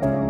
Bye.